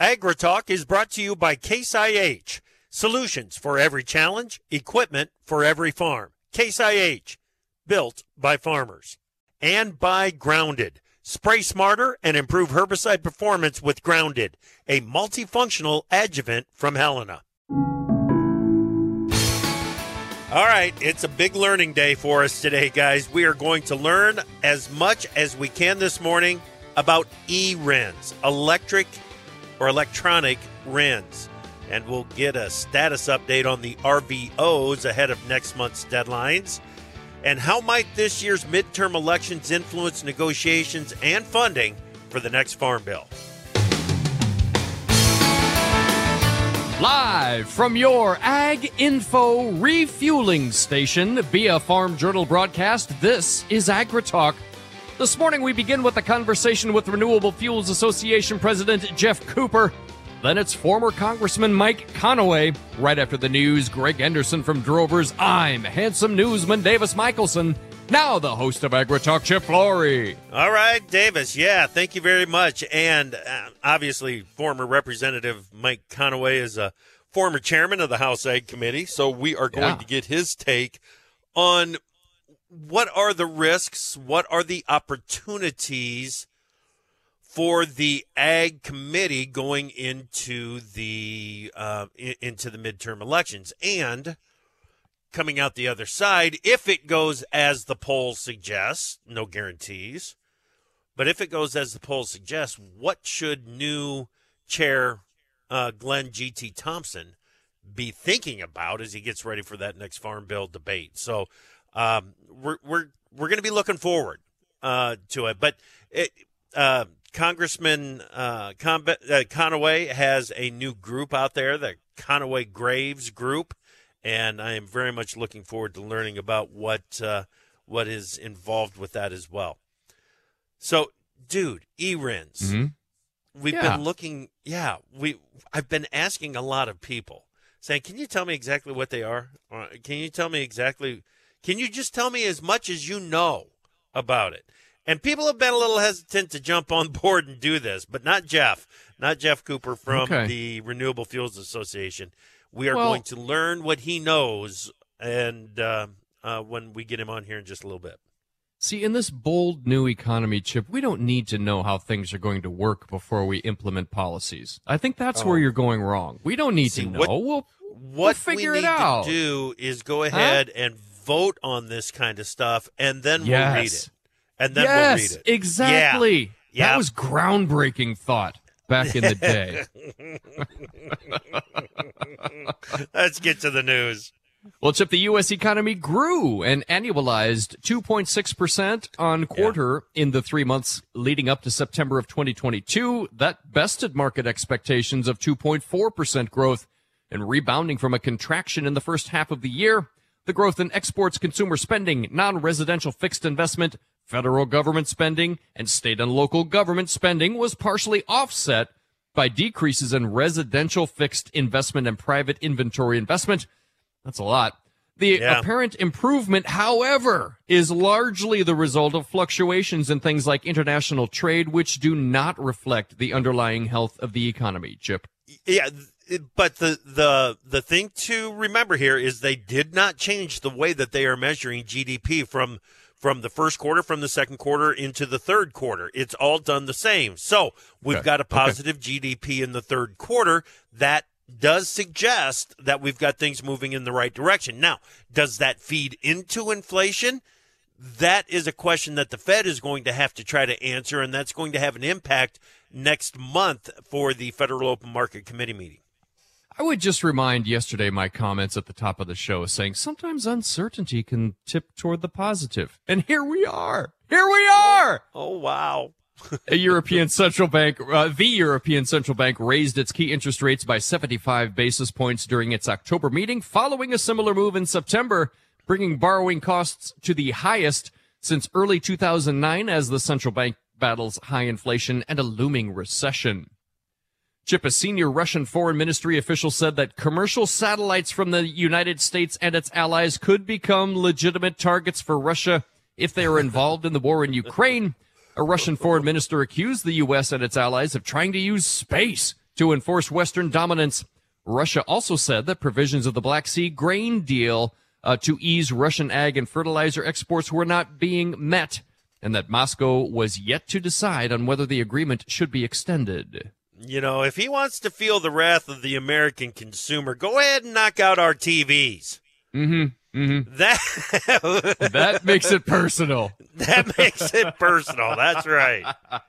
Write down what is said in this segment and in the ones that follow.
AgriTalk is brought to you by Case IH. Solutions for every challenge, equipment for every farm. Case IH, built by farmers. And by Grounded. Spray smarter and improve herbicide performance with Grounded, a multifunctional adjuvant from Helena. All right, it's a big learning day for us today, guys. We are going to learn as much as we can this morning about e RINs, electric or electronic RINs. And we'll get a status update on the RVOs ahead of next month's deadlines. And how might this year's midterm elections influence negotiations and funding for the next Farm Bill? Live from your Ag Info refueling station via Farm Journal broadcast, this is AgriTalk. This morning we begin with a conversation with Renewable Fuels Association President Jeff Cooper. Then it's former Congressman Mike Conaway. Right after the news, Greg Henderson from Drovers. I'm handsome newsman Davis Michaelsen. Now the host of AgriTalk, Chip Flory. All right, Davis. Yeah, thank you very much. And uh, obviously, former Representative Mike Conaway is a former chairman of the House Ag Committee, so we are going Yeah. to get his take on what are the risks, what are the opportunities for the Ag Committee going into the uh, into the midterm elections, and coming out the other side if it goes as the polls suggest no guarantees but if it goes as the polls suggest what should new chair uh, glenn gt thompson be thinking about as he gets ready for that next farm bill debate? So um, we're we're we're going to be looking forward uh, to it but it, uh, congressman uh, Con- uh, conaway has a new group out there the conaway graves group and I am very much looking forward to learning about what uh, what is involved with that as well. So, dude, E-RINs. Mhm. We've Yeah. been looking. Yeah, we. I've been asking a lot of people, saying, "Can you tell me exactly what they are? Or can you tell me exactly? Can you just tell me as much as you know about it?" And people have been a little hesitant to jump on board and do this, but not Jeff, not Jeff Cooper from Okay. the Renewable Fuels Association. We are Well- going to learn what he knows, and uh, uh, when we get him on here in just a little bit. See, in this bold new economy, Chip, we don't need to know how things are going to work before we implement policies. I think that's where Oh. you're going wrong. We don't need See, to know. what- we'll, What figure we it need out. to do is go ahead and vote on this kind of stuff, and then we'll read it. And then yes, we'll read it. exactly. Yeah. That was groundbreaking thought back in the day. Let's get to the news. Well, Chip, the U.S. economy grew and annualized 2.6% on quarter in the three months leading up to September of 2022. That bested market expectations of 2.4% growth and rebounding from a contraction in the first half of the year. The growth in exports, consumer spending, non-residential fixed investment, federal government spending, and state and local government spending was partially offset by decreases in residential fixed investment and private inventory investment. That's a lot. The Yeah. apparent improvement, however, is largely the result of fluctuations in things like international trade, which do not reflect the underlying health of the economy, Chip. Yeah, but the the the thing to remember here is they did not change the way that they are measuring GDP from from the first quarter, from the second quarter into the third quarter. It's all done the same. So we've Okay. got a positive GDP in the third quarter that does suggest that we've got things moving in the right direction. Now, does that feed into inflation? That is a question that the Fed is going to have to try to answer, and that's going to have an impact next month for the Federal Open Market Committee meeting. I would just remind yesterday my comments at the top of the show saying sometimes uncertainty can tip toward the positive. And here we are. Here we are. Oh, wow. A European central bank, uh, the European central bank raised its key interest rates by 75 basis points during its October meeting, following a similar move in September, bringing borrowing costs to the highest since early 2009 as the central bank battles high inflation and a looming recession. Chip, a senior Russian foreign ministry official said that commercial satellites from the United States and its allies could become legitimate targets for Russia if they are involved in the war in Ukraine. A Russian foreign minister accused the U.S. and its allies of trying to use space to enforce Western dominance. Russia also said that provisions of the Black Sea grain deal uh, to ease Russian ag and fertilizer exports were not being met, and that Moscow was yet to decide on whether the agreement should be extended. You know, if he wants to feel the wrath of the American consumer, go ahead and knock out our TVs. Mm-hmm. Mm-hmm. That that makes it personal. That makes it personal. That's right.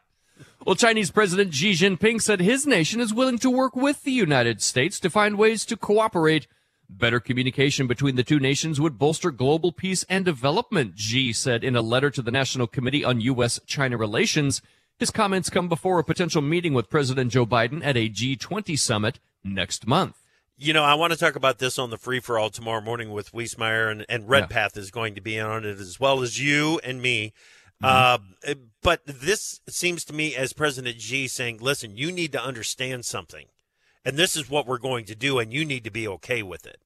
Well, Chinese President Xi Jinping said his nation is willing to work with the United States to find ways to cooperate. Better communication between the two nations would bolster global peace and development, Xi said in a letter to the National Committee on U.S. China Relations. His comments come before a potential meeting with President Joe Biden at a G20 summit next month. You know, I want to talk about this on the free for all tomorrow morning with Wiesemeyer, and, and Redpath yeah. is going to be on it as well as you and me. Mm-hmm. Uh, but this seems to me as President Xi saying, listen, you need to understand something. And this is what we're going to do, and you need to be okay with it.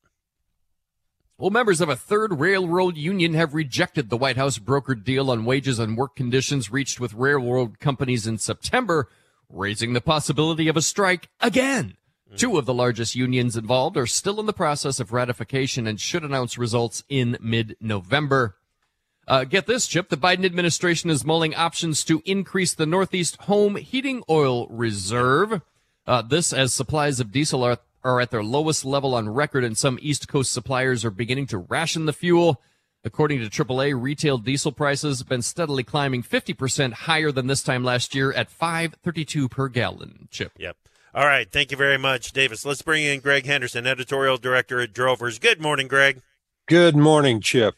Well, members of a third railroad union have rejected the White House brokered deal on wages and work conditions reached with railroad companies in September, raising the possibility of a strike again. Mm-hmm. Two of the largest unions involved are still in the process of ratification and should announce results in mid-November. Uh, get this, Chip. The Biden administration is mulling options to increase the Northeast home heating oil reserve. Uh, this as supplies of diesel are, are at their lowest level on record, and some East Coast suppliers are beginning to ration the fuel. According to AAA, retail diesel prices have been steadily climbing 50% higher than this time last year at 5.32 per gallon. Chip. Yep. All right. Thank you very much, Davis. Let's bring in Greg Henderson, editorial director at Drovers. Good morning, Greg. Good morning, Chip.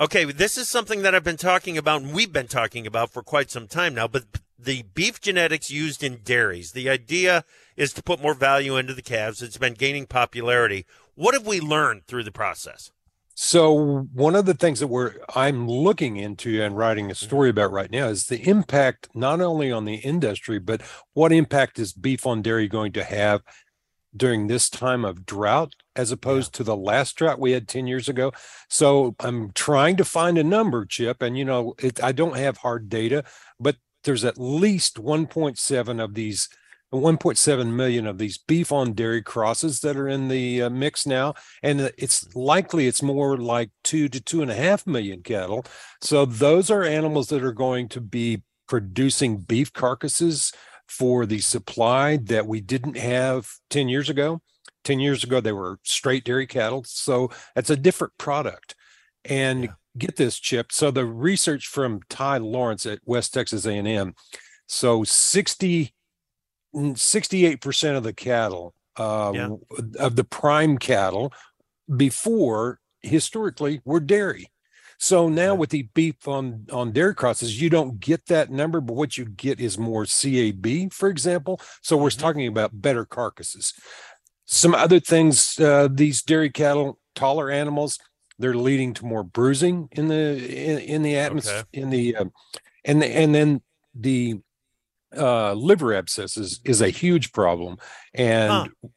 Okay, this is something that I've been talking about and we've been talking about for quite some time now, but the beef genetics used in dairies, the idea is to put more value into the calves. It's been gaining popularity. What have we learned through the process? So one of the things that we're I'm looking into and writing a story about right now is the impact not only on the industry, but what impact is beef on dairy going to have during this time of drought as opposed yeah. to the last drought we had 10 years ago. So I'm trying to find a number, Chip, and you know, it, I don't have hard data, but there's at least 1.7 of these 1.7 million of these beef on dairy crosses that are in the uh, mix now and it's likely it's more like two to two and a half million cattle so those are animals that are going to be producing beef carcasses for the supply that we didn't have 10 years ago. 10 years ago, they were straight dairy cattle. So it's a different product. And yeah. get this, Chip. So the research from Ty Lawrence at West Texas A&M. So 60, 68% of the cattle, uh, yeah. of the prime cattle before historically were dairy. So now with the beef on on dairy crosses, you don't get that number, but what you get is more CAB, for example. So we're mm-hmm. talking about better carcasses. Some other things, uh, these dairy cattle, taller animals, they're leading to more bruising in the in, in the atmosphere okay. in the uh, and the, and then the uh, liver abscesses is a huge problem. And huh.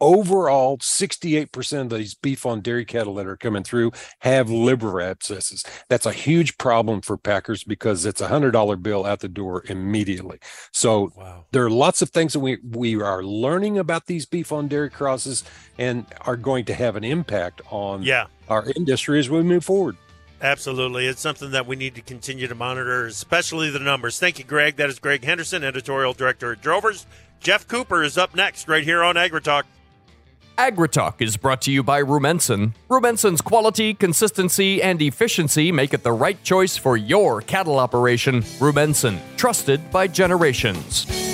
overall 68% of these beef on dairy cattle that are coming through have liver abscesses. That's a huge problem for packers because it's a hundred dollar bill out the door immediately. So wow. there are lots of things that we we are learning about these beef on dairy crosses and are going to have an impact on yeah. our industry as we move forward Absolutely. It's something that we need to continue to monitor, especially the numbers. Thank you, Greg. That is Greg Henderson, editorial director at Drovers. Jeff Cooper is up next right here on AgriTalk. AgriTalk is brought to you by Rumensin. Rumensin's quality, consistency, and efficiency make it the right choice for your cattle operation. Rumensin, trusted by generations.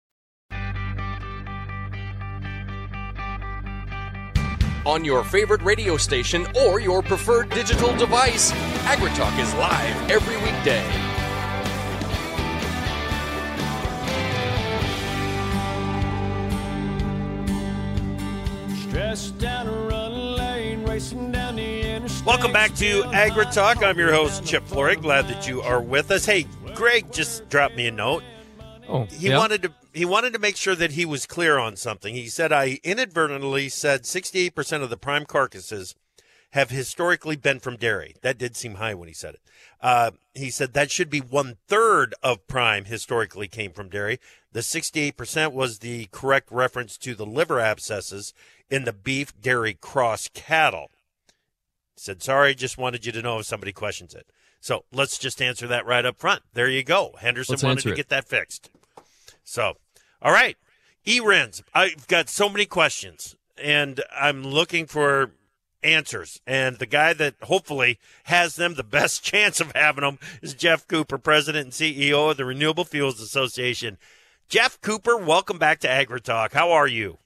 On your favorite radio station or your preferred digital device. AgriTalk is live every weekday. Welcome back to AgriTalk. I'm your host, Chip Flory. Glad that you are with us. Hey, Greg just dropped me a note. Oh, he yeah? wanted to he wanted to make sure that he was clear on something. He said I inadvertently said 68% of the prime carcasses have historically been from dairy. That did seem high when he said it. Uh, he said that should be one third of prime historically came from dairy. The 68% was the correct reference to the liver abscesses in the beef dairy cross cattle. He said, sorry, just wanted you to know if somebody questions it. So let's just answer that right up front. There you go. Henderson Let's wanted to it. get that fixed. So, all right. E-RINs. I've got so many questions and I'm looking for answers. And the guy that hopefully has them, the best chance of having them, is Jeff Cooper, President and CEO of the Renewable Fuels Association. Jeff Cooper, welcome back to AgriTalk. How are you?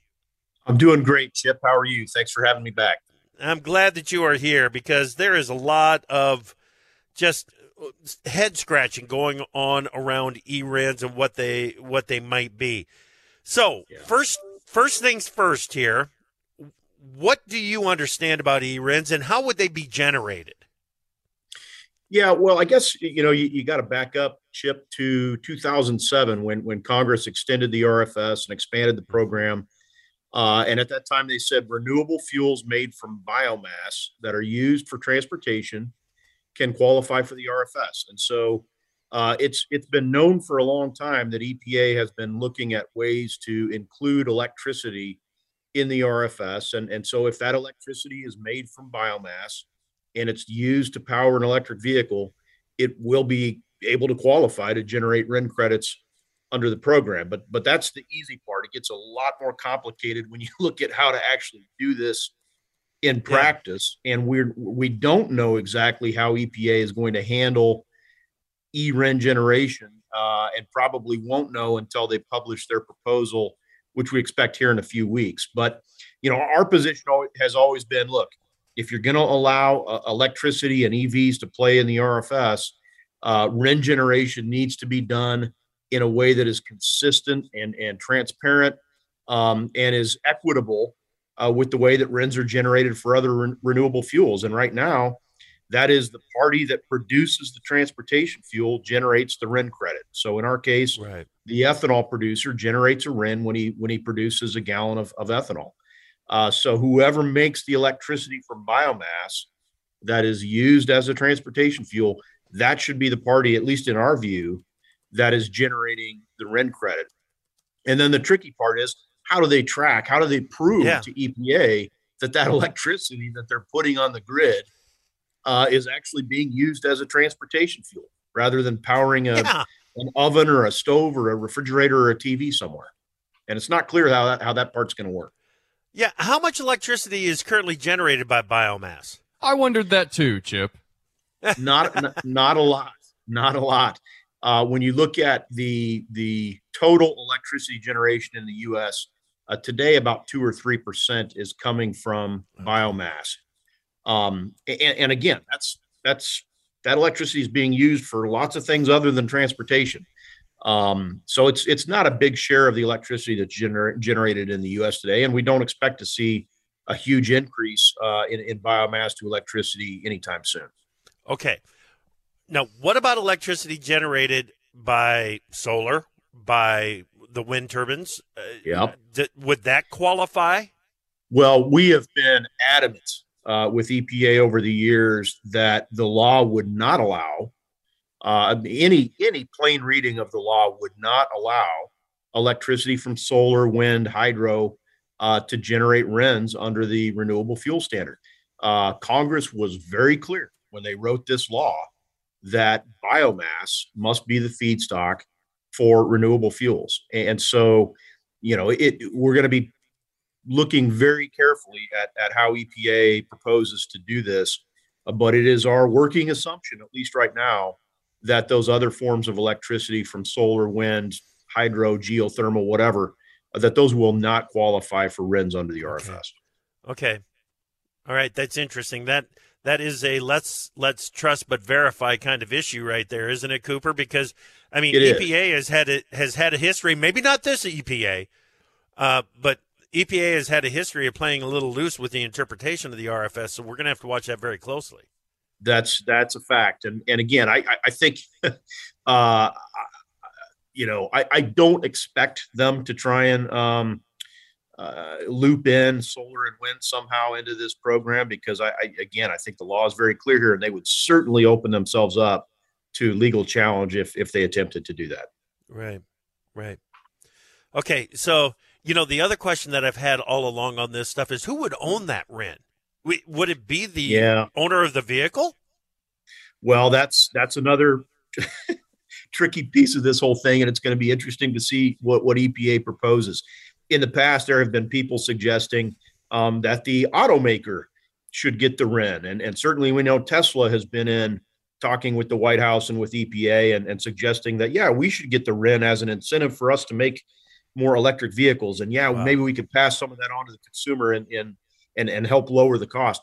I'm doing great, Chip. How are you? Thanks for having me back. I'm glad that you are here because there is a lot of just head scratching going on around E-RINs and what they what they might be. So Yeah. first first things first here. What do you understand about E-RINs and how would they be generated? Yeah, well, I guess you know you, you got to back up, Chip, to 2007 when when Congress extended the RFS and expanded the program. Uh, and at that time, they said renewable fuels made from biomass that are used for transportation can qualify for the RFS. And so uh, it's it's been known for a long time that EPA has been looking at ways to include electricity in the RFS. And, and so if that electricity is made from biomass and it's used to power an electric vehicle, it will be able to qualify to generate RIN credits under the program. But but that's the easy part. It gets a lot more complicated when you look at how to actually do this in practice. And we're we don't know exactly how EPA is going to handle e-RIN generation, uh, and probably won't know until they publish their proposal, which we expect here in a few weeks. But you know, our position has always been: look, if you're going to allow uh, electricity and EVs to play in the RFS, uh, RIN generation needs to be done in a way that is consistent and and transparent um, and is equitable uh, with the way that RINs are generated for other ren- renewable fuels. And right now, that is the party that produces the transportation fuel generates the RIN credit. So in our case, Right. the ethanol producer generates a RIN when he when he produces a gallon of, of ethanol. Uh, so whoever makes the electricity from biomass that is used as a transportation fuel, that should be the party, at least in our view, that is generating the RIN credit. And then the tricky part is how do they track? How do they prove Yeah. to EPA that that electricity that they're putting on the grid uh, is actually being used as a transportation fuel rather than powering a, Yeah. an oven or a stove or a refrigerator or a TV somewhere. And it's not clear how that, how that part's going to work. Yeah. How much electricity is currently generated by biomass? I wondered that too, Chip. Not n- not a lot, not a lot. Uh, when you look at the the total electricity generation in the U.S. Uh, today, about two or three percent is coming from biomass. Um, and, and again, that's that's that electricity is being used for lots of things other than transportation. Um, so it's it's not a big share of the electricity that's gener- generated in the U.S. today, and we don't expect to see a huge increase uh, in, in biomass to electricity anytime soon. Okay. Now, what about electricity generated by solar, by the wind turbines? Uh, Yep. would that qualify? Well, we have been adamant uh, with EPA over the years that the law would not allow uh, any any plain reading of the law would not allow electricity from solar, wind, hydro uh, to generate RINs under the renewable fuel standard. Uh, Congress was very clear when they wrote this law that biomass must be the feedstock for renewable fuels. And so, you know, it we're going to be looking very carefully at, at how EPA proposes to do this. But it is our working assumption, at least right now, that those other forms of electricity from solar, wind, hydro, geothermal, whatever, that those will not qualify for RINs under the RFS. Okay. okay. All right, that's interesting. That that is a let's let's trust but verify kind of issue right there, isn't it, Cooper? Because I mean, it EPA is. has had a, has had a history, maybe not this EPA, uh, but EPA has had a history of playing a little loose with the interpretation of the RFS. So we're going to have to watch that very closely. That's that's a fact, and and again, I I, I think. uh, you know, I, I don't expect them to try and um, uh, loop in solar and wind somehow into this program because I, I, again I think the law is very clear here and they would certainly open themselves up to legal challenge if if they attempted to do that. Right. Right. Okay, so you know the other question that I've had all along on this stuff is who would own that RIN? Would it be the yeah. owner of the vehicle? Well, that's that's another tricky piece of this whole thing, and it's going to be interesting to see what what EPA proposes in the past, there have been people suggesting um, that the automaker should get the RIN. And, and certainly we know Tesla has been in talking with the White House and with EPA and, and suggesting that, yeah, we should get the RIN as an incentive for us to make more electric vehicles. And yeah, wow. maybe we could pass some of that on to the consumer and, and, and, and help lower the cost.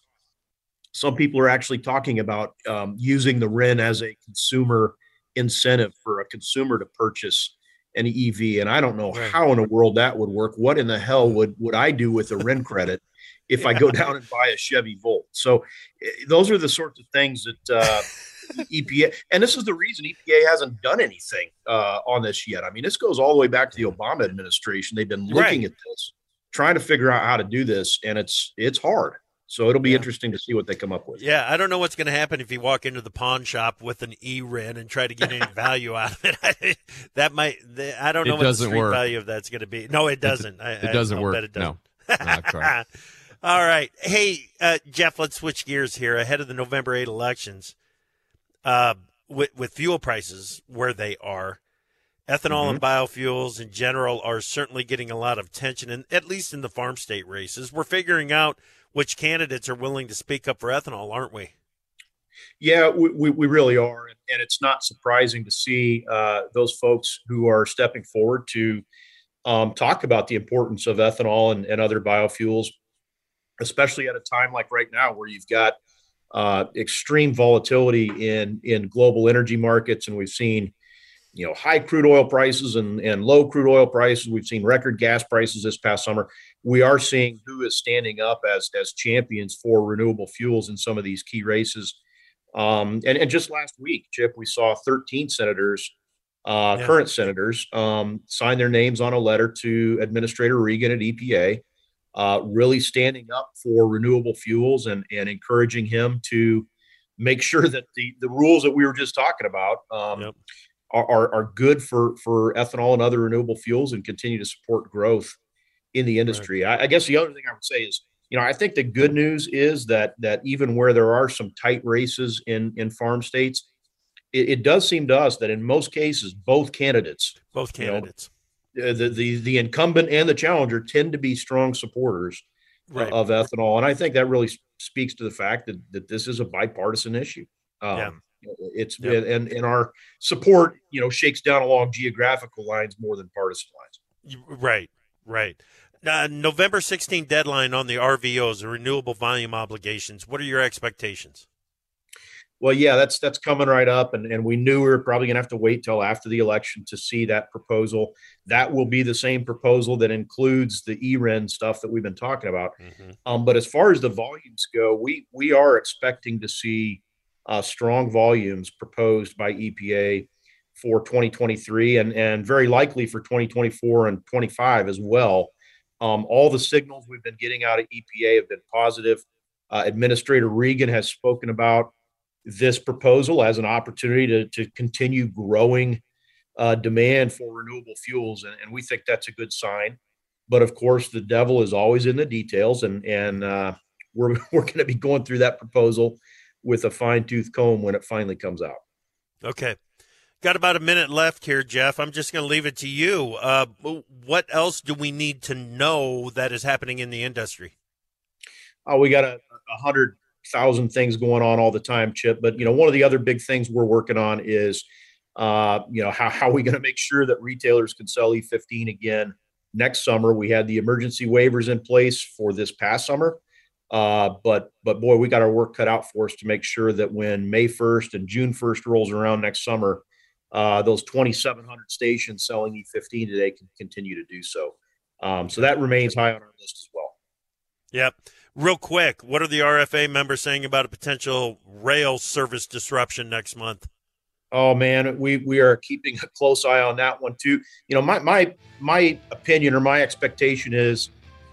Some people are actually talking about um, using the RIN as a consumer incentive for a consumer to purchase an EV, and I don't know right. how in the world that would work. What in the hell would would I do with a RIN credit if yeah. I go down and buy a Chevy Volt? So eh, those are the sorts of things that uh, EPA, and this is the reason EPA hasn't done anything uh, on this yet. I mean, this goes all the way back to the Obama administration. They've been looking right. at this, trying to figure out how to do this, and it's it's hard. So it'll be yeah. interesting to see what they come up with. Yeah, I don't know what's going to happen if you walk into the pawn shop with an E-RIN and try to get any value out of it. that might, I don't know it what the street work. value of that's going to be. No, it doesn't. It, it doesn't work. It doesn't. No. All right. Hey, uh, Jeff, let's switch gears here ahead of the November 8 elections. Uh, with, with fuel prices where they are, ethanol mm-hmm. and biofuels in general are certainly getting a lot of attention, and at least in the farm state races. We're figuring out – which candidates are willing to speak up for ethanol, aren't we? Yeah, we, we, really are. And it's not surprising to see uh, those folks who are stepping forward to um, talk about the importance of ethanol and, and, other biofuels, especially at a time like right now where you've got uh, extreme volatility in, in global energy markets. And we've seen, you know, high crude oil prices and, and low crude oil prices. We've seen record gas prices this past summer we are seeing who is standing up as as champions for renewable fuels in some of these key races. Um, and, and just last week, Chip, we saw 13 senators, uh, yeah. current senators, um, sign their names on a letter to Administrator Regan at EPA, uh, really standing up for renewable fuels and, and encouraging him to make sure that the, the rules that we were just talking about um, yep. are, are, are good for, for ethanol and other renewable fuels and continue to support growth in the industry. Right. I, I, guess the other thing I would say is, you know, I think the good news is that that even where there are some tight races in in farm states, it, it does seem to us that in most cases, both candidates, both candidates, you know, the, the the incumbent and the challenger tend to be strong supporters right. of ethanol, and I think that really speaks to the fact that that this is a bipartisan issue. Um, yeah. It's yep. and and our support, you know, shakes down along geographical lines more than partisan lines. Right, right uh, November 16th deadline on the RVOs, the renewable volume obligations. What are your expectations? Well, yeah, that's that's coming right up, and, and we knew we were probably going to have to wait till after the election to see that proposal. That will be the same proposal that includes the ERIN stuff that we've been talking about. Mm-hmm. Um, but as far as the volumes go, we we are expecting to see uh, strong volumes proposed by EPA for 2023, and and very likely for 2024 and 25 as well. Um, all the signals we've been getting out of EPA have been positive. Uh, Administrator Regan has spoken about this proposal as an opportunity to, to continue growing uh, demand for renewable fuels, and, and, we think that's a good sign. But of course, the devil is always in the details, and and uh, we're we're going to be going through that proposal with a fine tooth comb when it finally comes out. Okay. Got about a minute left here, Jeff. I'm just going to leave it to you. Uh, what else do we need to know that is happening in the industry? Oh, we got a, a hundred thousand things going on all the time, Chip. But you know, one of the other big things we're working on is, uh, you know, how how are we going to make sure that retailers can sell E15 again next summer? We had the emergency waivers in place for this past summer. Uh, but but boy, we got our work cut out for us to make sure that when May 1st and June 1st rolls around next summer, uh, those 2,700 stations selling E15 today can continue to do so. Um, so that remains high on our list as well. Yep. Real quick, what are the RFA members saying about a potential rail service disruption next month? Oh man, we we are keeping a close eye on that one too. You know, my my my opinion or my expectation is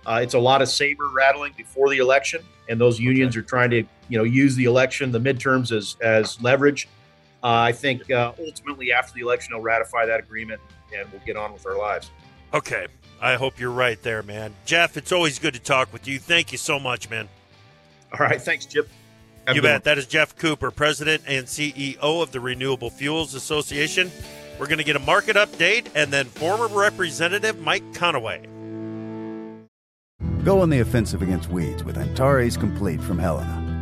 uh, it's a lot of saber rattling before the election, and those unions okay. are trying to you know use the election, the midterms as as leverage. Uh, I think uh, ultimately after the election, they'll ratify that agreement, and we'll get on with our lives. Okay, I hope you're right there, man. Jeff, it's always good to talk with you. Thank you so much, man. All right. Thanks, Chip. Have you bet. One. That is Jeff Cooper, President and CEO of the Renewable Fuels Association. We're going to get a market update and then former Representative Mike Conaway. Go on the offensive against weeds with Antares Complete from Helena.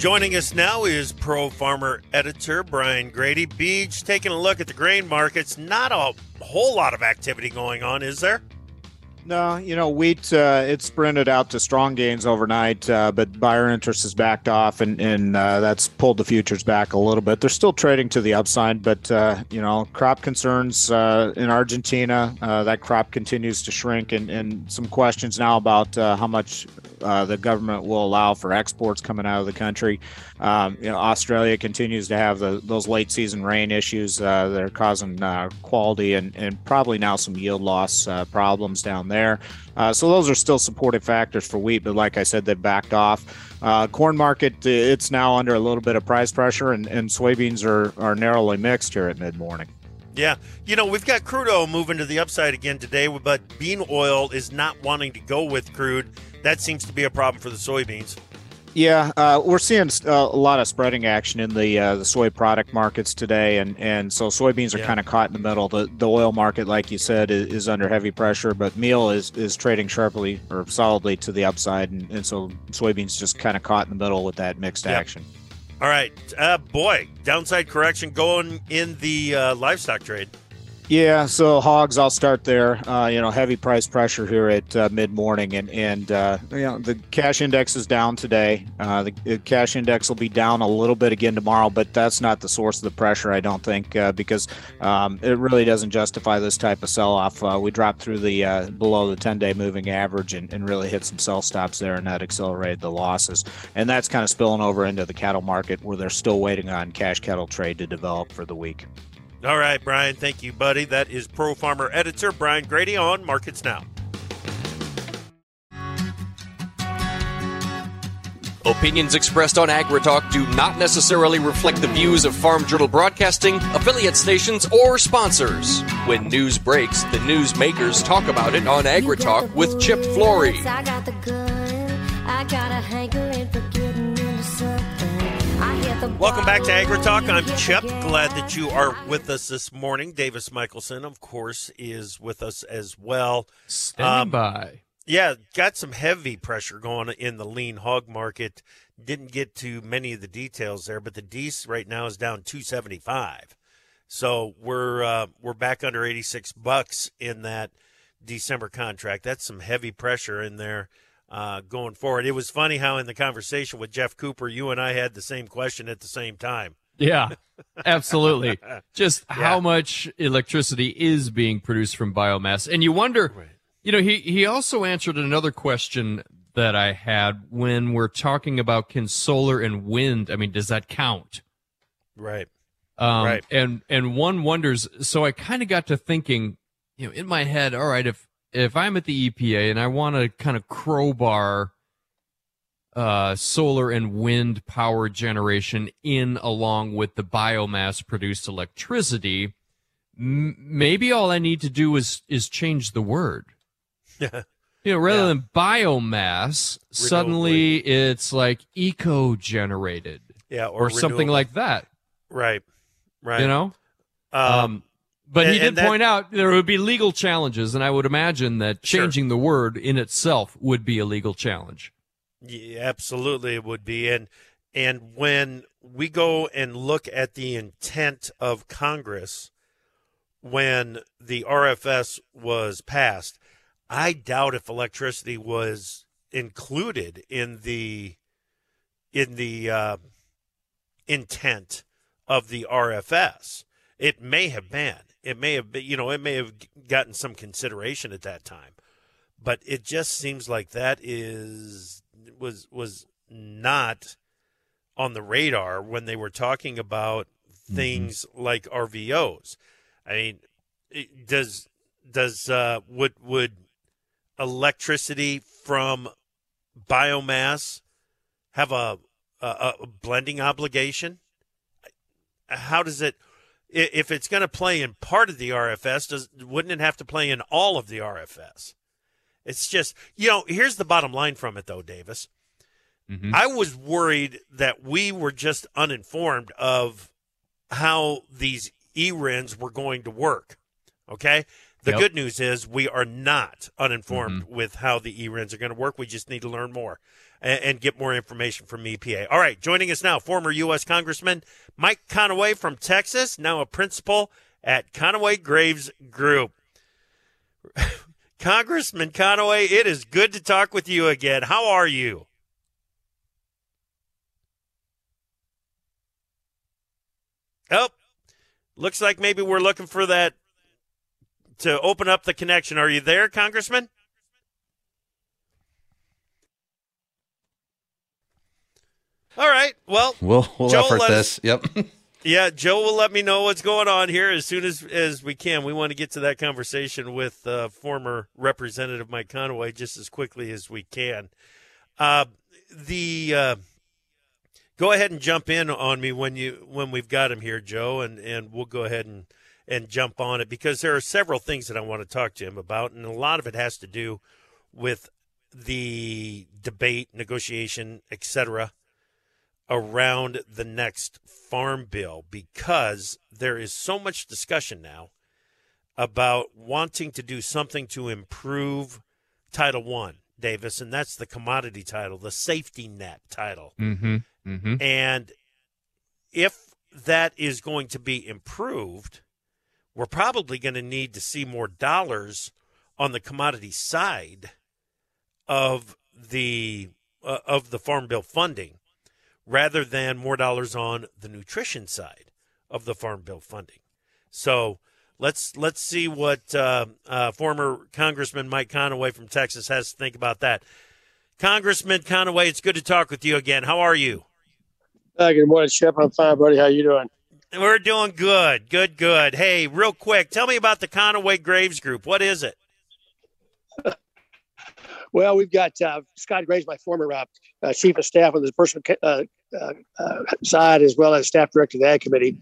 Joining us now is Pro Farmer editor Brian Grete. Beach taking a look at the grain markets. Not a whole lot of activity going on, is there? No, you know, wheat, uh, it's sprinted out to strong gains overnight, uh, but buyer interest has backed off, and, and uh, that's pulled the futures back a little bit. They're still trading to the upside, but, uh, you know, crop concerns uh, in Argentina, uh, that crop continues to shrink, and, and some questions now about how much the government will allow for exports coming out of the country. Um, you know, Australia continues to have the, those late season rain issues that are causing quality and, and probably now some yield loss problems down there. Uh, so those are still supportive factors for wheat, but like I said, they've backed off. Uh, corn market, it's now under a little bit of price pressure, and, and soybeans are, are narrowly mixed here at mid morning. Yeah. You know, we've got crude oil moving to the upside again today, but bean oil is not wanting to go with crude. That seems to be a problem for the soybeans. Yeah, uh, we're seeing uh, a lot of spreading action in the uh, the soy product markets today, and, and so soybeans are yeah. kind of caught in the middle. The the oil market, like you said, is, is, under heavy pressure, but meal is is trading sharply or solidly to the upside, and, and so soybeans just kind of caught in the middle with that mixed yep. action. All right, uh, boy, downside correction going in the uh, livestock trade. Yeah, so hogs, I'll start there. Uh, you know, heavy price pressure here at uh, mid morning, and and uh, you know the cash index is down today. Uh, the, the, cash index will be down a little bit again tomorrow, but that's not the source of the pressure, I don't think, uh, because um, it really doesn't justify this type of sell off. Uh, we dropped through the below the 10 day moving average and, and really hit some sell stops there, and that accelerated the losses. And that's kind of spilling over into the cattle market where they're still waiting on cash cattle trade to develop for the week. All right, Brian. Thank you, buddy. That is Pro Farmer editor Brian Grete on Markets Now. Opinions expressed on AgriTalk do not necessarily reflect the views of Farm Journal Broadcasting, affiliate stations, or sponsors. When news breaks, the news makers talk about it on AgriTalk with Chip Flory. Welcome back to Agri Talk. I'm Chip. Glad that you are with us this morning. Davis Michaelsen, of course, is with us as well. Standing um, by. Yeah, got some heavy pressure going in the lean hog market. Didn't get to many of the details there, but the Dees right now is down 275. So we're uh, we're back under 86 bucks in that December contract. That's some heavy pressure in there uh, going forward. It was funny how in the conversation with Jeff Cooper, you and I had the same question at the same time. Yeah, absolutely. Just yeah. how much electricity is being produced from biomass, and you wonder. Right. You know, he he also answered another question that I had when we're talking about can solar and wind. I mean, does that count? Right. Um, right. And and one wonders. So I kind of got to thinking, you know, in my head, all right, if if I'm at the EPA and I want to kind of crowbar uh, solar and wind power generation in along with the biomass produced electricity, m- maybe all I need to do is is change the word. Yeah. You know, rather yeah. than biomass, suddenly it's like eco generated. Yeah, or, or something like that. Right. Right. You know? Um, um but and, he did that, point out there would be legal challenges, and I would imagine that changing sure. the word in itself would be a legal challenge. Yeah, absolutely, it would be. And and when we go and look at the intent of Congress when the RFS was passed, I doubt if electricity was included in the in the uh, intent of the RFS. It may have been, it may have been, you know, it may have gotten some consideration at that time, but it just seems like that is was was not on the radar when they were talking about mm-hmm. things mm-hmm. like RVOs. I mean, does does uh, would would electricity from biomass have a, a, a blending obligation? How does it? If it's going to play in part of the RFS, does wouldn't it have to play in all of the RFS? It's just you know. Here's the bottom line from it, though, Davis. Mm-hmm. I was worried that we were just uninformed of how these e-RINs were going to work. Okay. The yep. good news is we are not uninformed mm-hmm. with how the e-RINs are going to work. We just need to learn more and, and, get more information from EPA. All right, joining us now, former U.S. Congressman Mike Conaway from Texas, now a principal at Conaway Graves Group. Congressman Conaway, it is good to talk with you again. How are you? Oh, looks like maybe we're looking for that to open up the connection. Are you there, Congressman? All right. Well, we'll we'll Joe effort this. Us, yep. yeah, Joe will let me know what's going on here as soon as as we can. We want to get to that conversation with uh, former Representative Mike Conway just as quickly as we can. Uh, the uh, go ahead and jump in on me when you when we've got him here, Joe, and and we'll go ahead and and jump on it because there are several things that I want to talk to him about, and a lot of it has to do with the debate, negotiation, etc around the next farm bill because there is so much discussion now about wanting to do something to improve Title One, Davis, and that's the commodity title, the safety net title. Mm-hmm. Mm-hmm. And if that is going to be improved, we're probably going to need to see more dollars on the commodity side of the uh, of the farm bill funding rather than more dollars on the nutrition side of the farm bill funding. So let's let's see what uh, uh, former Congressman Mike Conaway from Texas has to think about that. Congressman Conaway, it's good to talk with you again. How are you? Uh, good morning, Chef. I'm fine, buddy. How you doing? We're doing good, good, good. Hey, real quick, tell me about the Conaway Graves Group. What is it? well, we've got uh, Scott Graves, my former uh, uh, chief of staff on the personal uh, uh, uh, side, as well as staff director of the Ag Committee,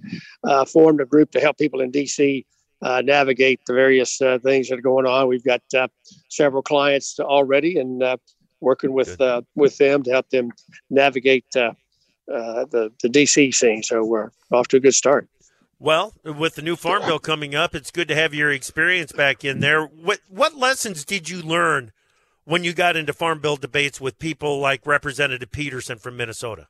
uh, formed a group to help people in D.C. Uh, navigate the various uh, things that are going on. We've got several clients already, and working with with them to help them navigate the the D.C. scene. So we're off to a good start. Well, with the new farm bill coming up, it's good to have your experience back in there. What what lessons did you learn when you got into farm bill debates with people like Representative Peterson from Minnesota?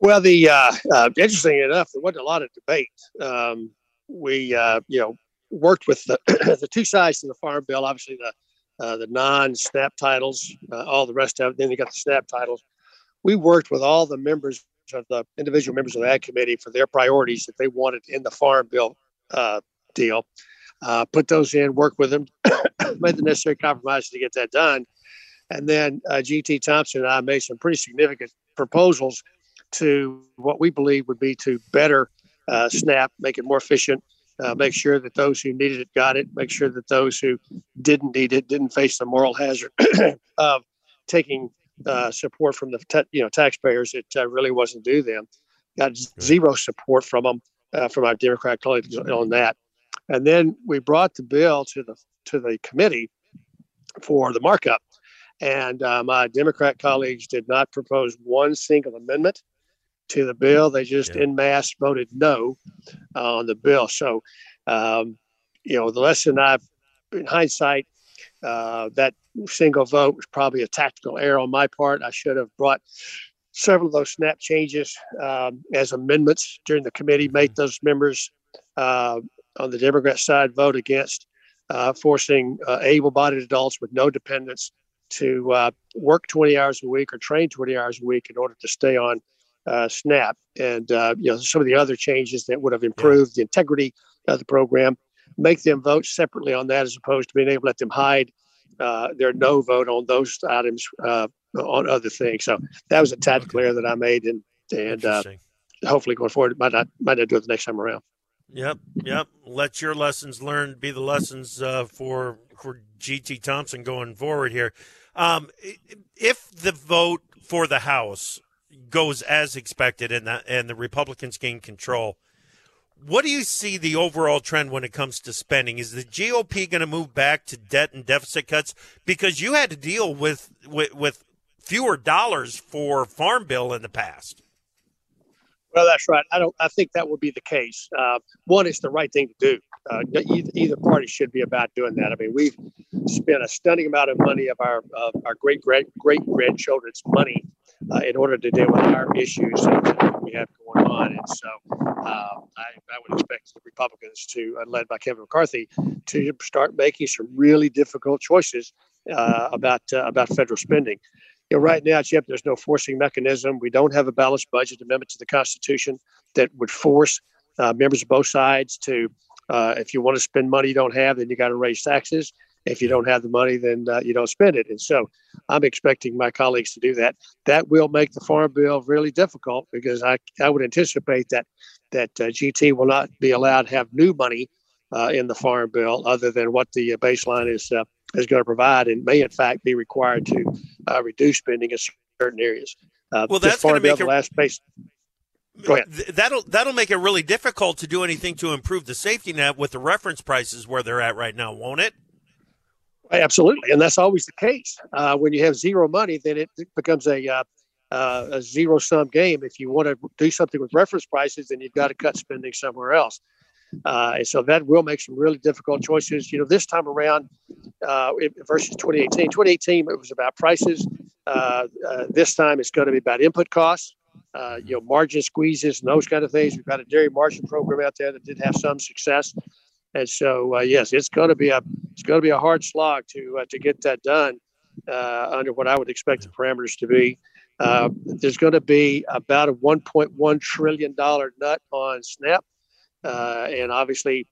Well, the uh, uh, interesting enough, there wasn't a lot of debate. Um, we, uh, you know, worked with the, the two sides of the farm bill. Obviously, the uh, the non-SNAP titles, uh, all the rest of it. Then you got the SNAP titles. We worked with all the members of the individual members of the Ag Committee for their priorities that they wanted in the farm bill uh, put those in, work with them, made the necessary compromises to get that done. And then GT Thompson and I made some pretty significant proposals to what we believe would be to better uh, SNAP, make it more efficient, uh, make sure that those who needed it got it, make sure that those who didn't need it didn't face the moral hazard of taking uh, support from the ta- you know taxpayers. It uh, really wasn't due them. Got zero support from them uh, from our Democrat colleagues on that. And then we brought the bill to the to the committee for the markup. And uh, my Democrat colleagues did not propose one single amendment to the bill. They just yeah. in mass voted no uh, on the bill. So, um, you know, the lesson I've, in hindsight, uh, that single vote was probably a tactical error on my part. I should have brought several of those snap changes um, as amendments during the committee, mm-hmm. made those members uh, on the Democrat side vote against uh, forcing uh, able bodied adults with no dependents to uh, work 20 hours a week or train 20 hours a week in order to stay on uh, SNAP, and uh, you know some of the other changes that would have improved the integrity of the program. Make them vote separately on that, as opposed to being able to let them hide uh, their no vote on those items uh, on other things. So that was a tactical okay. error that I made, and and uh, hopefully going forward, might not might not do it the next time around. Yep, yep. Let your lessons learned be the lessons uh, for for GT Thompson going forward here. Um, if the vote for the House goes as expected and the, and the Republicans gain control, what do you see the overall trend when it comes to spending? Is the GOP going to move back to debt and deficit cuts because you had to deal with, with, with fewer dollars for farm bill in the past? Well, that's right. I don't. I think that will be the case. Uh, one, it's the right thing to do. Uh, either, either, party should be about doing that. I mean, we've spent a stunning amount of money of our of our great great great grandchildren's money uh, in order to deal with our issues that we have going on. And so uh, I, I, would expect the Republicans to, uh, led by Kevin McCarthy, to start making some really difficult choices about about federal spending. You know, right now, Chip, there's no forcing mechanism. We don't have a balanced budget amendment to the Constitution that would force uh, members of both sides to, if you want to spend money you don't have, then you got to raise taxes if you don't have the money, then uh, you don't spend it. And so I'm expecting my colleagues to do that. That will make the farm bill really difficult because I, I would anticipate that that uh, GT will not be allowed to have new money uh, in the farm bill other than what the uh, baseline is uh, is going to provide, and may in fact be required to uh, reduce spending in certain areas. well, that's going to make the last base. Go ahead. That'll that'll make it really difficult to do anything to improve the safety net with the reference prices where they're at right now, won't it? Absolutely, and that's always the case. Uh, when you have zero money, then it becomes a uh, uh, a zero sum game. If you want to do something with reference prices, then you've got to cut spending somewhere else. Uh, and so that will make some really difficult choices. You know, this time around uh, versus 2018. 2018 it was about prices. Uh, this time it's going to be about input costs. you know, margin squeezes and those kind of things. We've got a dairy margin program out there that did have some success. And so, uh, yes, it's going to be a it's going to be a hard slog to uh, to get that done uh, under what I would expect the parameters to be. Uh, there's going to be about a 1.1 trillion dollar nut on SNAP, uh, and obviously,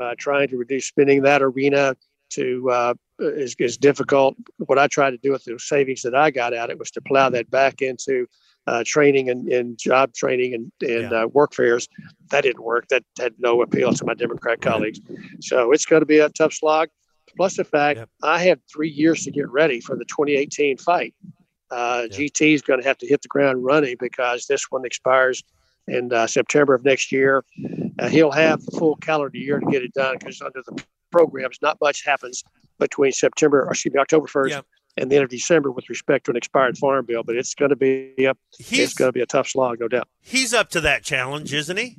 uh, trying to reduce spending in that arena to is, is difficult. What I tried to do with the savings that I got out of it was to plow that back into uh, training and, and, job training and, and yeah. uh, work fairs. That didn't work. That had no appeal to my Democrat colleagues. So it's going to be a tough slog. Plus the fact yep. I had three years to get ready for the 2018 fight. Uh, yep. GT is going to have to hit the ground running because this one expires in uh, September of next year. Uh, he'll have the full calendar year to get it done because under the programs, not much happens between September, or excuse me, October 1st yep and the end of December with respect to an expired farm bill. But it's going to be a, it's going to be a tough slog, no doubt. He's up to that challenge, isn't he?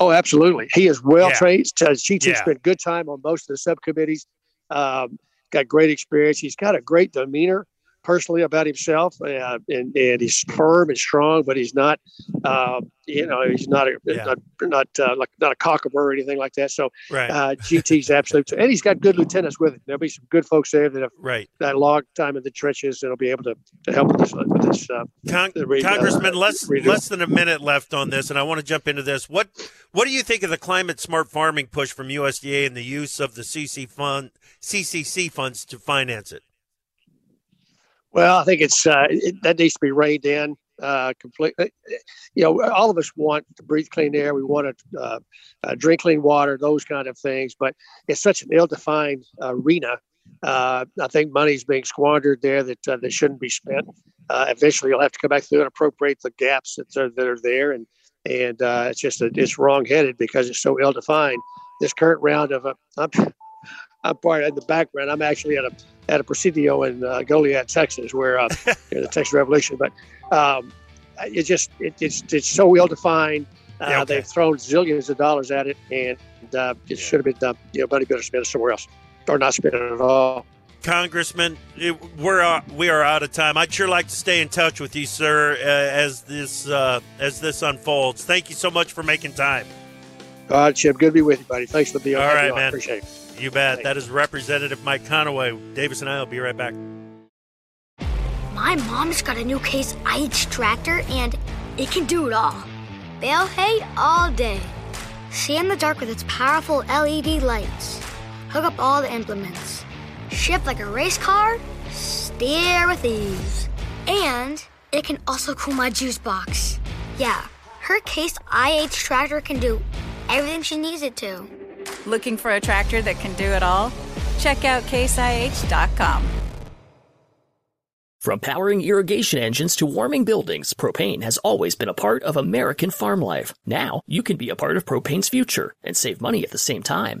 Oh, absolutely. He is well yeah. trained. GT yeah. spent good time on most of the subcommittees. Um, got great experience. He's got a great demeanor personally about himself, uh, and and he's firm and strong, but he's not, uh, you know, he's not a, yeah. not, not uh, like not a cockamore or anything like that. So right. Uh, GT's absolute, and he's got good lieutenants with him. There'll be some good folks there that have right that long time in the trenches that'll be able to, to help with this. With this uh, Con- re- Congressman, less less than a minute left on this, and I want to jump into this. What what do you think of the climate smart farming push from USDA and the use of the CC fund CCC funds to finance it? Well, I think it's uh, it, that needs to be reined in uh, completely. You know, all of us want to breathe clean air. We want to uh, uh, drink clean water, those kind of things. But it's such an ill-defined arena. Uh, I think money's being squandered there that uh, that shouldn't be spent. Uh, eventually, you'll have to come back through and appropriate the gaps that are that are there, and and uh, it's just a, it's wrong-headed because it's so ill-defined. This current round of a, I'm, I'm part in the background. I'm actually at a at a Presidio in uh, Goliad, Texas, where uh, the Texas Revolution. But um, it just it, it's it's so well defined. Uh, yeah, okay. They've thrown zillions of dollars at it, and uh, it yeah. should have been done. You know, money better spent it somewhere else, or not spent it at all. Congressman, it, we're uh, we are out of time. I'd sure like to stay in touch with you, sir, uh, as this uh, as this unfolds. Thank you so much for making time. All right, Chip. Good to be with you, buddy. Thanks for being All right, man. Appreciate it. You bet. That is Representative Mike Conaway. Davis and I will be right back. My mom's got a new case IH tractor and it can do it all. Bale hay all day. See in the dark with its powerful LED lights. Hook up all the implements. Shift like a race car. Steer with ease. And it can also cool my juice box. Yeah, her case IH tractor can do everything she needs it to. Looking for a tractor that can do it all? Check out caseih.com. From powering irrigation engines to warming buildings, propane has always been a part of American farm life. Now, you can be a part of propane's future and save money at the same time.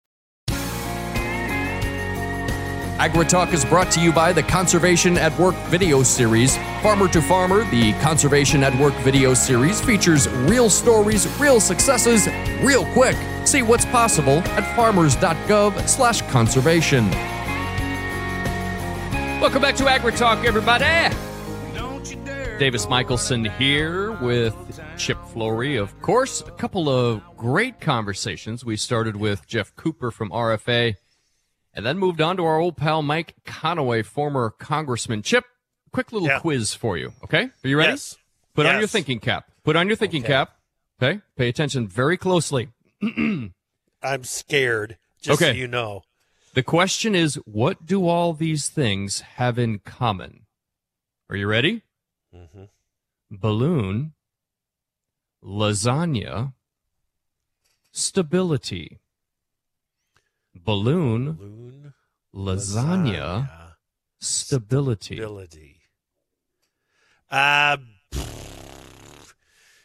AgriTalk is brought to you by the Conservation at Work video series. Farmer to Farmer, the Conservation at Work video series features real stories, real successes, real quick. See what's possible at farmers.gov conservation. Welcome back to AgriTalk, everybody. Davis Michaelsen here with Chip Flory. Of course, a couple of great conversations. We started with Geoff Cooper from RFA and then moved on to our old pal Mike Conaway, former Congressman. Chip, quick little yeah. quiz for you. Okay, are you ready? Yes. Put yes. on your thinking cap. Put on your thinking okay. cap. Okay, pay attention very closely. I'm scared. Just okay. so you know. The question is, what do all these things have in common? Are you ready? Mm-hmm. Balloon, lasagna, stability balloon, balloon lasagna, lasagna, stability. Stability. Uh,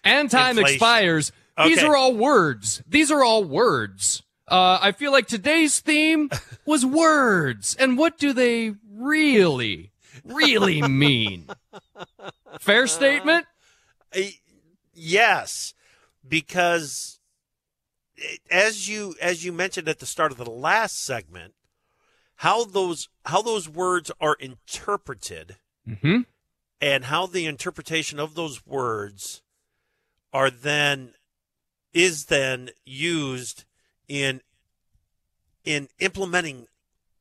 and time inflation. expires. Okay. These are all words. These are all words. Uh, I feel like today's theme was words. And what do they really, really mean? Fair statement? Uh, yes, because as you as you mentioned at the start of the last segment, how those how those words are interpreted, mm-hmm. and how the interpretation of those words are then is then used in in implementing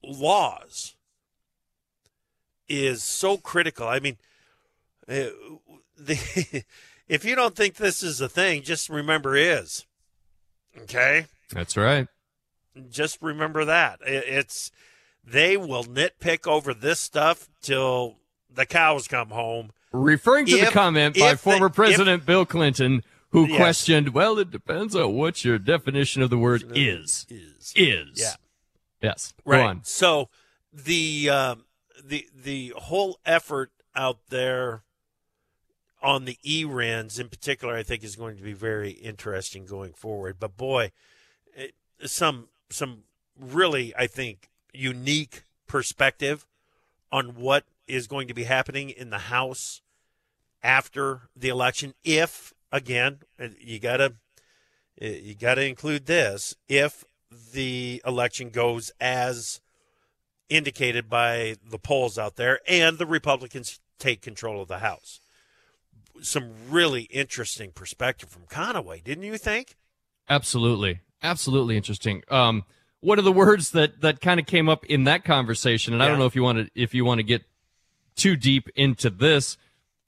laws is so critical. I mean, uh, the if you don't think this is a thing, just remember is. Okay. That's right. Just remember that. It's they will nitpick over this stuff till the cows come home. Referring to if, the comment by former the, President if, Bill Clinton, who yes. questioned, well, it depends on what your definition of the word is. Is. Is. Yeah. Yes. Right. Go on. So the um, the the whole effort out there on the E-RINs in particular, I think is going to be very interesting going forward. But boy, some some really, I think, unique perspective on what is going to be happening in the House after the election. If again, you gotta eh, you gotta include this. If the election goes as indicated by the polls out there, and the Republicans take control of the House. Some really interesting perspective from Conaway, didn't you think? Absolutely, absolutely interesting. Um, one of the words that that kind of came up in that conversation, and yeah. I don't know if you want to if you want to get too deep into this,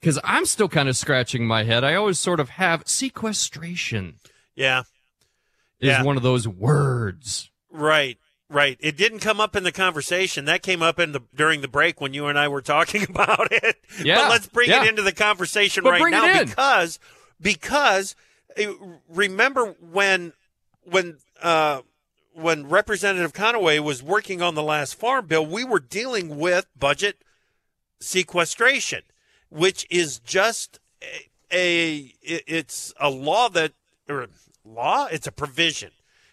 because I'm still kind of scratching my head. I always sort of have sequestration. Yeah, is yeah. one of those words. Right. Right. It didn't come up in the conversation. That came up in the during the break when you and I were talking about it. Yeah. But let's bring yeah. it into the conversation but right now because because uh, remember when when uh, when Representative Conaway was working on the last farm bill, we were dealing with budget sequestration, which is just a, a it's a law that or law, it's a provision.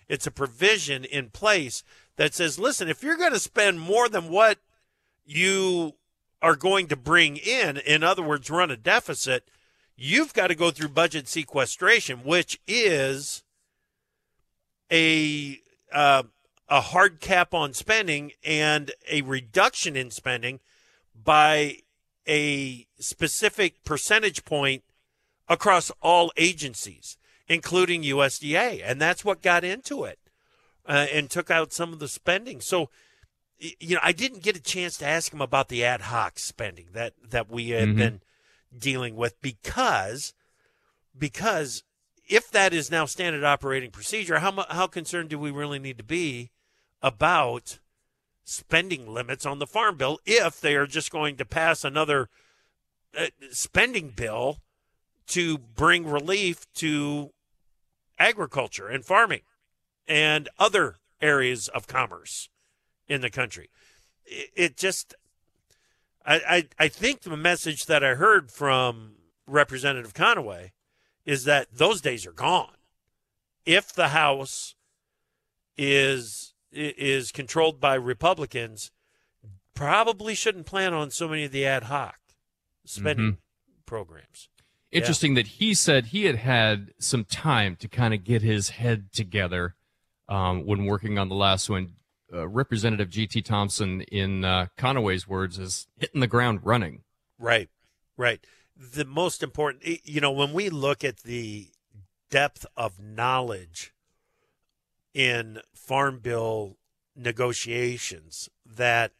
It's a provision in place that says, listen, if you're going to spend more than what you are going to bring in, in other words, run a deficit, you've got to go through budget sequestration, which is a uh, a hard cap on spending and a reduction in spending by a specific percentage point across all agencies, including USDA, and that's what got into it uh, and took out some of the spending. So, you know, I didn't get a chance to ask him about the ad hoc spending that that we had mm-hmm. been dealing with because because if that is now standard operating procedure, how how concerned do we really need to be about spending limits on the farm bill if they are just going to pass another uh, spending bill to bring relief to agriculture and farming? And other areas of commerce in the country. It, it just, I, I, I think the message that I heard from Representative Conaway is that those days are gone. If the House is is controlled by Republicans, probably shouldn't plan on so many of the ad hoc spending mm-hmm. programs. Interesting yeah. that he said he had had some time to kind of get his head together um, when working on the last one. Uh, Representative G.T. Thompson, in uh, Conaway's words, is hitting the ground running. Right, right. The most important, you know, when we look at the depth of knowledge in Farm Bill negotiations that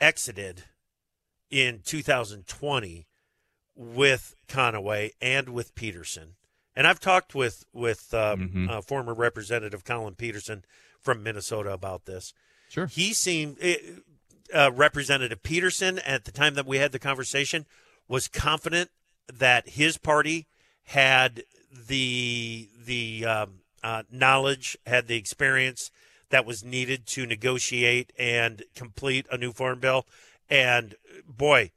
exited in 2020 with Conaway and with Peterson and I've talked with with um, mm-hmm. uh, former Representative Collin Peterson from Minnesota about this. Sure, he seemed eh, uh, Representative Peterson at the time that we had the conversation was confident that his party had the the um, uh, knowledge, had the experience that was needed to negotiate and complete a new farm bill. And boy,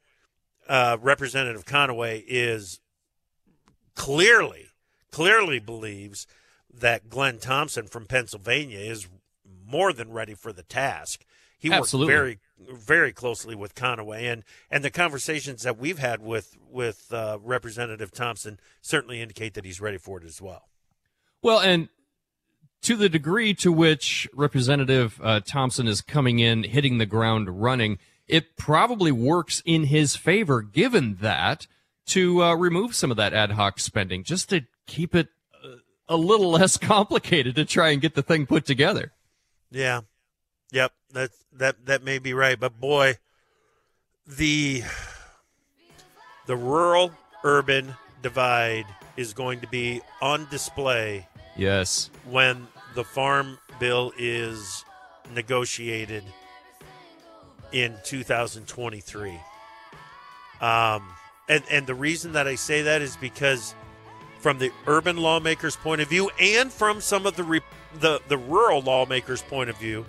uh, Representative Conaway is clearly clearly believes that Glenn Thompson from Pennsylvania is more than ready for the task. He Absolutely. worked very very closely with Conaway and and the conversations that we've had with with uh, Representative Thompson certainly indicate that he's ready for it as well. Well, and to the degree to which Representative uh, Thompson is coming in, hitting the ground running, it probably works in his favor, given that to uh, remove some of that ad hoc spending, just to keep it a little less complicated to try and get the thing put together. Yeah. Yep, that that that may be right, but boy, the the rural urban divide is going to be on display. Yes. When the farm bill is negotiated in 2023. Um and and the reason that I say that is because from the urban lawmakers' point of view and from some of the re- the the rural lawmakers' point of view,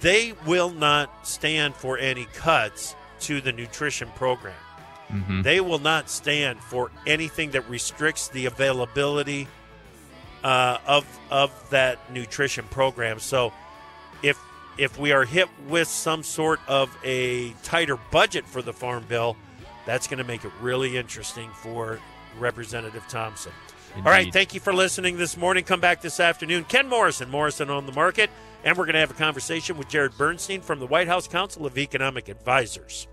they will not stand for any cuts to the nutrition program. Mhm. They will not stand for anything that restricts the availability uh, of of that nutrition program. So, if if we are hit with some sort of a tighter budget for the farm bill, that's going to make it really interesting for Representative Thompson. All right, thank you for listening this morning. Come back this afternoon. Ken Morrison, Morrison on the market, and we're going to have a conversation with Jared Bernstein from the White House Council of Economic Advisors.